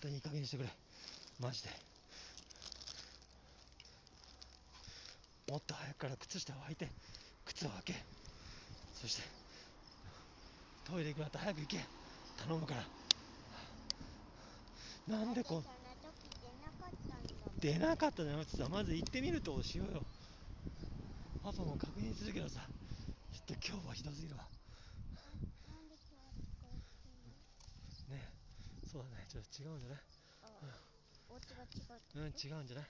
当にいい加減にしてくれ。マジで。もっと早くから靴下を履いて靴を履け。そしてトイレ行くなったら早く行け。頼むから。なんでこんだってその時出なかったんだ出なかったじゃなくてさまず行ってみるとしようよ。パパも確認するけどさちょっと今日はひどすぎるわなんで今日こうしてんのねえそうだねちょっと違うんじゃないあお家が違ううん違うんじゃない